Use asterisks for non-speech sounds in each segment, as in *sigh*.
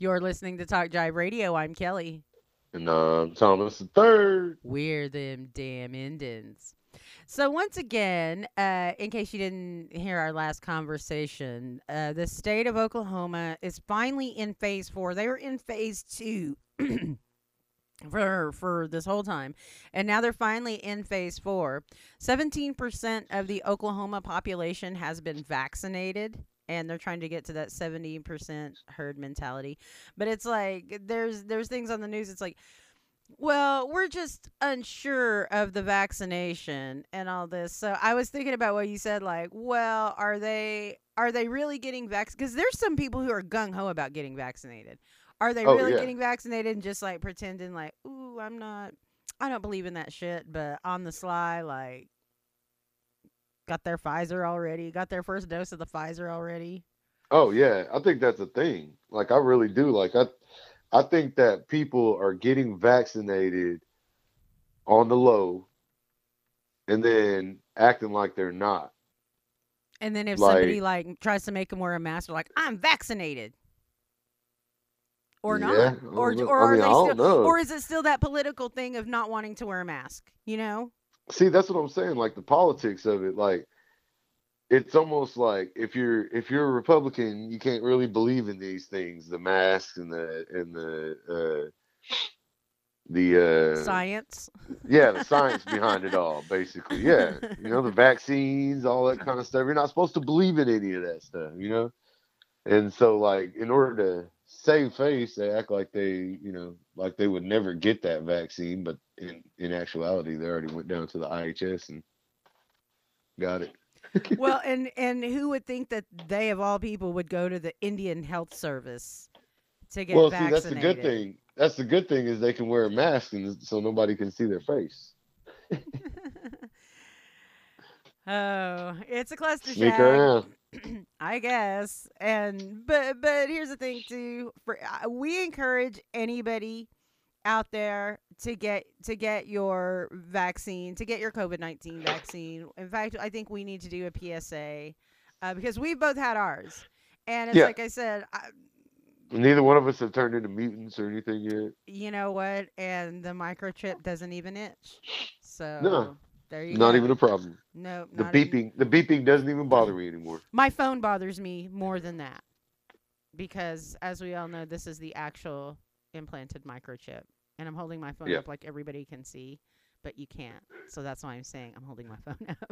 You're listening to Talk Jive Radio. I'm Kelly. And I'm Thomas the third. We're them damn Indians. So once again, uh, in case you didn't hear our last conversation, uh, the state of Oklahoma is finally in phase four. They were in phase two *clears throat* for for this whole time, and now they're finally in phase four. Seventeen percent of the Oklahoma population has been vaccinated and they're trying to get to that 70% herd mentality. But it's like there's there's things on the news it's like well, we're just unsure of the vaccination and all this. So I was thinking about what you said like, well, are they are they really getting vaccinated? Because there's some people who are gung ho about getting vaccinated. Are they Oh, really yeah. getting vaccinated and just like pretending like, ooh, I'm not, I don't believe in that shit, but on the sly, like, got their Pfizer already, got their first dose of the Pfizer already. Oh yeah, I think that's a thing. Like I really do. Like I I think that people are getting vaccinated on the low and then acting like they're not. And then if Like- somebody like tries to make them wear a mask, they're like, I'm vaccinated. Or Yeah, not. Or, or I are mean, they still, or is it still that political thing of not wanting to wear a mask? You know? See, that's what I'm saying. Like the politics of it, like it's almost like if you're if you're a Republican, you can't really believe in these things, the masks and the and the uh the uh Science. yeah, the science behind it all, basically. Yeah. You know, the vaccines, all that kind of stuff. You're not supposed to believe in any of that stuff, you know? And so like in order to save face, they act like they, you know, like they would never get that vaccine, but in in actuality they already went down to the IHS and got it. *laughs* well, and and who would think that they of all people would go to the Indian Health Service to get well, see, vaccinated? that's the good thing. That's the good thing is they can wear a mask and so nobody can see their face. *laughs* oh, it's a cluster Sneak around. *clears throat* I guess. And but but here's the thing too. For uh, we encourage anybody out there to get to get your vaccine, to get your COVID-19 vaccine. In fact, I think we need to do a PSA uh, because we've both had ours. And it's Yeah. like I said, I, Neither one of us have turned into mutants or anything yet. you know what? And the microchip doesn't even itch. So No, there you Not go. even a problem. no, The not even- beeping, the beeping doesn't even bother me anymore. My phone bothers me more than that because, as we all know, this is the actual implanted microchip, and I'm holding my phone Yeah. up like everybody can see, but you can't. So that's why I'm saying I'm holding my *laughs* phone up.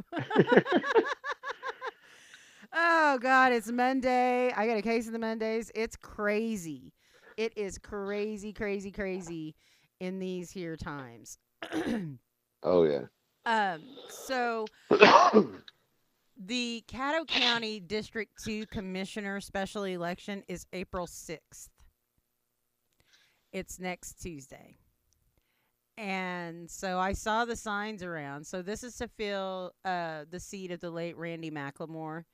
oh God, it's Monday. I got a case of the Mondays. It's crazy. It is crazy, crazy, crazy in these here times. oh yeah. *coughs* um. So. *coughs* The Caddo County District 2 Commissioner special election is April 6th. It's next Tuesday. And so I saw the signs around. So this is to fill uh, the seat of the late Randy McLemore.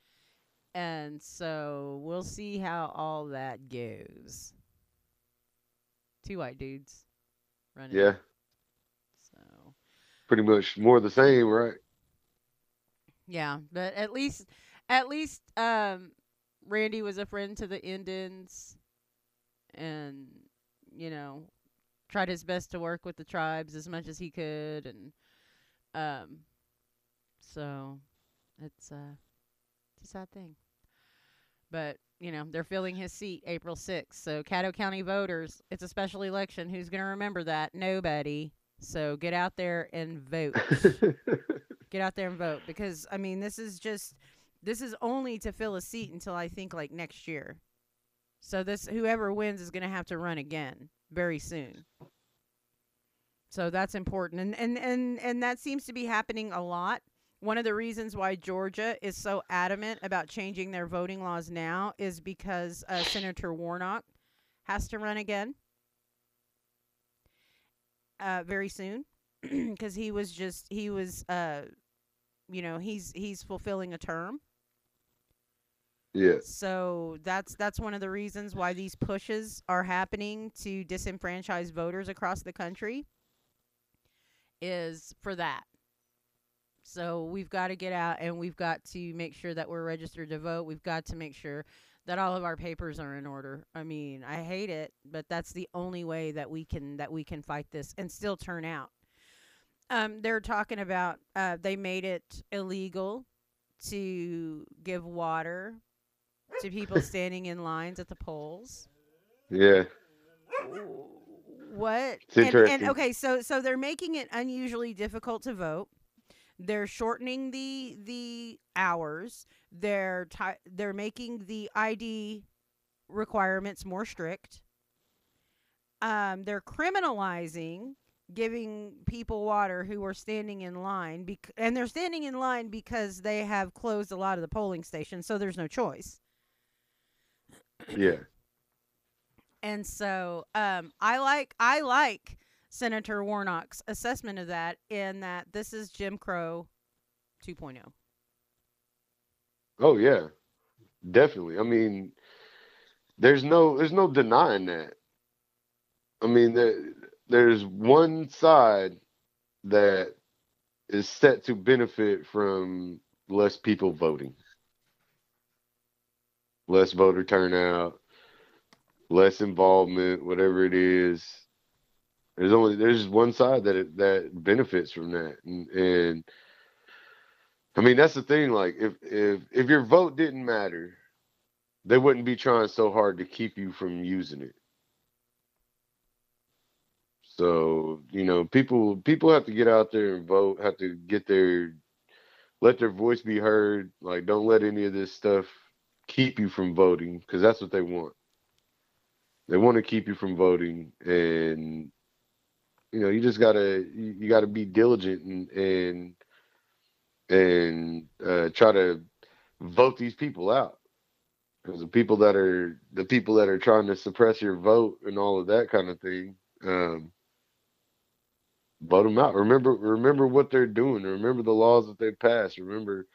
And so we'll see how all that goes. Two white dudes running. yeah, So pretty much more the same, right? Yeah, but at least at least um Randy was a friend to the Indians and you know tried his best to work with the tribes as much as he could and um so it's uh it's a sad thing. But, you know, they're filling his seat April 6th. So Caddo County voters, it's a special election. Who's going to remember that? Nobody. So get out there and vote *laughs* get out there and vote because I mean this is just this is only to fill a seat until I think like next year. So this whoever wins is going to have to run again very soon. So that's important and and and and that seems to be happening a lot. One of the reasons why Georgia is so adamant about changing their voting laws now is because uh, Senator Warnock has to run again uh, very soon *clears throat* because he was just he was uh you know he's he's fulfilling a term yeah, so that's that's one of the reasons why these pushes are happening to disenfranchise voters across the country is for that so we've got to get out and we've got to make sure that we're registered to vote we've got to make sure that all of our papers are in order. I mean, I hate it, but that's the only way that we can that we can fight this and still turn out. Um, they're talking about uh, they made it illegal to give water to people standing in lines at the polls. Yeah. What? And, and okay, so so they're making it unusually difficult to vote. They're shortening the the hours. They're ti- they're making the ID requirements more strict. Um, they're criminalizing giving people water who are standing in line, bec- and they're standing in line because they have closed a lot of the polling stations, so there's no choice. Yeah. And so um, I like I like Senator Warnock's assessment of that in that this is Jim Crow oh. 2.0. Oh yeah. Definitely. I mean, there's no there's no denying that. I mean, there, there's one side that is set to benefit from less people voting, less voter turnout, less involvement, whatever it is. There's only there's one side that it, that benefits from that, and, and I mean that's the thing. Like if if if your vote didn't matter, they wouldn't be trying so hard to keep you from using it. So you know, people people have to get out there and vote. Have to get their let their voice be heard. Like, don't let any of this stuff keep you from voting because that's what they want. They want to keep you from voting, and you know, you just gotta you, you gotta be diligent and and and uh, try to vote these people out. Because the people that are the people that are trying to suppress your vote and all of that kind of thing, um, vote them out. Remember, remember what they're doing. Remember the laws that they passed. Remember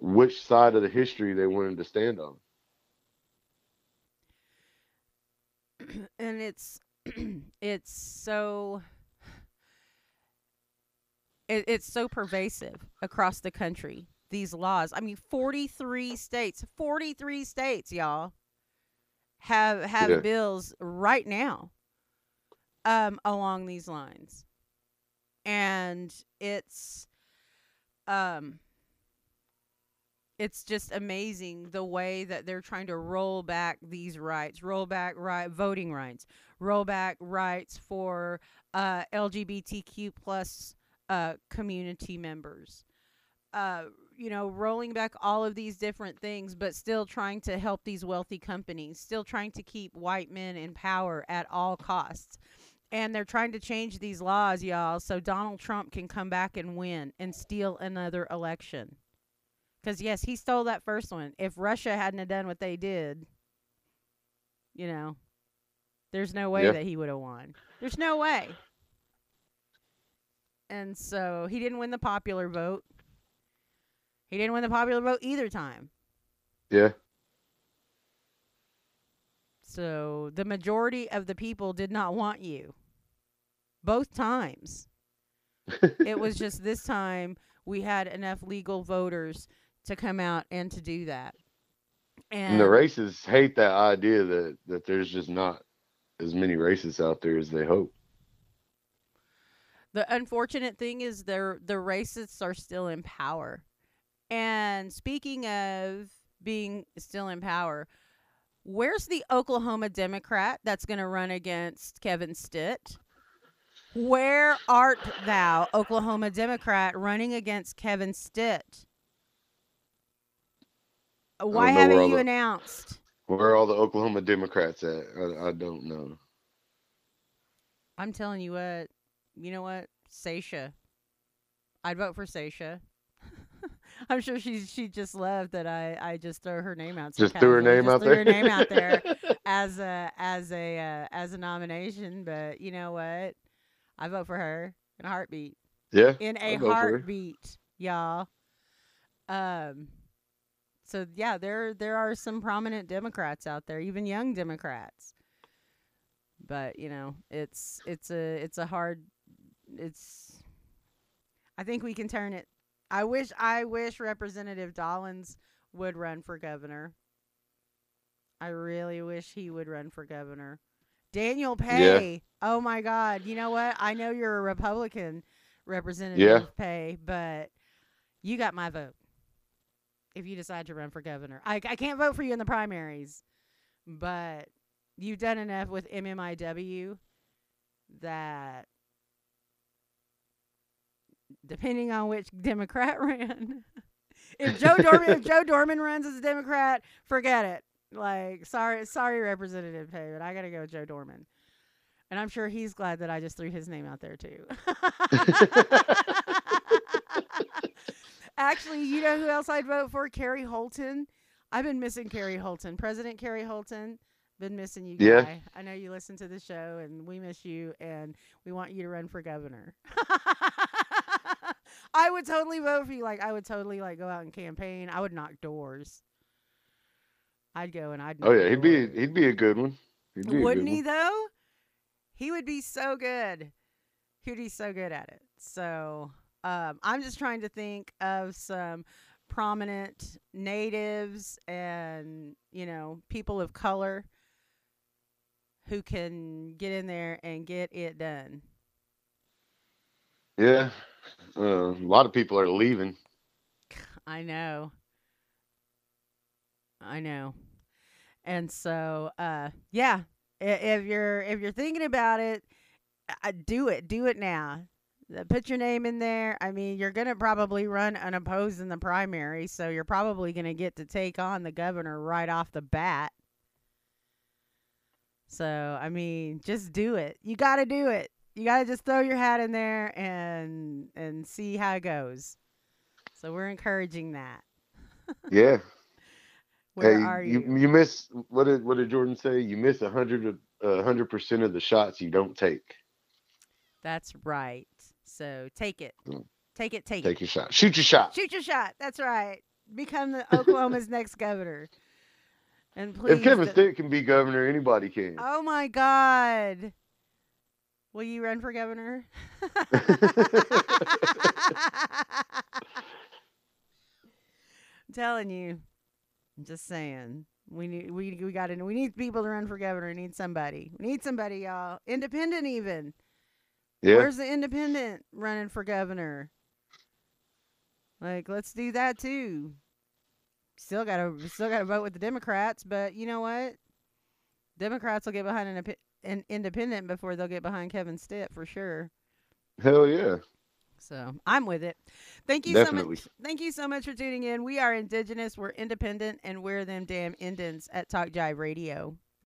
which side of the history they wanted to stand on. *clears throat* and it's *clears throat* it's so it, it's so pervasive across the country these laws i mean 43 states 43 states y'all have have Yeah. bills right now um along these lines and it's um it's just amazing the way that they're trying to roll back these rights, roll back right voting rights, roll back rights for uh, LGBTQ plus uh, community members. Uh, you know, rolling back all of these different things, but still trying to help these wealthy companies, still trying to keep white men in power at all costs. And they're trying to change these laws, y'all, so Donald Trump can come back and win and steal another election. Because yes, he stole that first one. If Russia hadn't done what they did, you know, there's no way Yeah. that he would have won. There's no way. And so he didn't win the popular vote. He didn't win the popular vote either time. Yeah, So the majority of the people did not want you. Both times. *laughs* it was just this time we had enough legal voters to come out and to do that. And, and the racists hate that idea that that there's just not as many racists out there as they hope. The unfortunate thing is they're the racists are still in power. And speaking of being still in power, where's the Oklahoma Democrat that's going to run against Kevin Stitt? Where art thou, Oklahoma Democrat, running against Kevin Stitt? Why haven't you the- announced? Where are all the Oklahoma Democrats at? I, I don't know. I'm telling you what. You know what? Seisha. I'd vote for Seisha. *laughs* I'm sure she she just loved that I I just throw her name out. so Just threw her name just out threw there. her name out there *laughs* as a as a uh, as a nomination. But you know what? I vote for her in a heartbeat. Yeah, In a vote for her. heartbeat, y'all. Um. So yeah, there there are some prominent Democrats out there, even young Democrats. But you know, it's it's a it's a hard it's I think we can turn it I wish I wish Representative Dollens would run for governor. I really wish he would run for governor. Daniel Pae. Oh my God. You know what? I know you're a Republican representative Yeah. Pae, but you got my vote. If you decide to run for governor, I, I can't vote for you in the primaries, but you've done enough with MMIW that depending on which Democrat *laughs* ran, if Joe Dorman if Joe Dorman runs as a Democrat, forget it. Like, sorry, sorry, Representative Pae, but I gotta go with Joe Dorman. And I'm sure he's glad that I just threw his name out there too. *laughs* *laughs* Actually, you know who else I'd vote for? Kerry Holton. I've been missing Kerry Holton. President Kerry Holton. Been missing you, Yeah. guy. I know you listen to the show, and we miss you, and we want you to run for governor. *laughs* I would totally vote for you. Like, I would totally like go out and campaign. I would knock doors. I'd go and I'd. Oh yeah, he'd be he'd be a good one. He'd be Wouldn't good he one. though? He would be so good. He'd be so good at it. So um, I'm just trying to think of some prominent natives and you know people of color who can get in there and get it done. Yeah, uh, a lot of people are leaving. *sighs* I know. I know. And so uh yeah, if you're if you're thinking about it, do it. Do it now. Put your name in there. I mean, you're going to probably run unopposed in the primary, so you're probably going to get to take on the governor right off the bat. So, I mean, just do it. You got to do it. You got to just throw your hat in there and and see how it goes. So, we're encouraging that. Yeah. *laughs* Where hey, are you, you? you miss what did what did Jordan say? You miss a hundred a hundred percent of the shots you don't take. That's right. So, take it. Mm. Take it, take, it. Take your shot. Shoot your shot. Shoot your shot. That's right. Become the Oklahoma's *laughs* next governor. And please If Kevin d- Stitt can be governor, anybody can. Oh my God. Will you run for governor? I'm telling you. I'm just saying. We need we we got to we need people to run for governor. We need somebody. We need somebody, y'all. Independent even. Yeah. Where's the independent running for governor? Like, let's do that too. Still gotta still gotta vote with the Democrats, but you know what? Democrats will get behind an, an independent before they'll get behind Kevin Stitt for sure. Hell yeah. So I'm with it. Thank you Definitely. so much. Thank you so much for tuning in. We are indigenous, we're independent, and we're them damn Indians at Talk Jive Radio.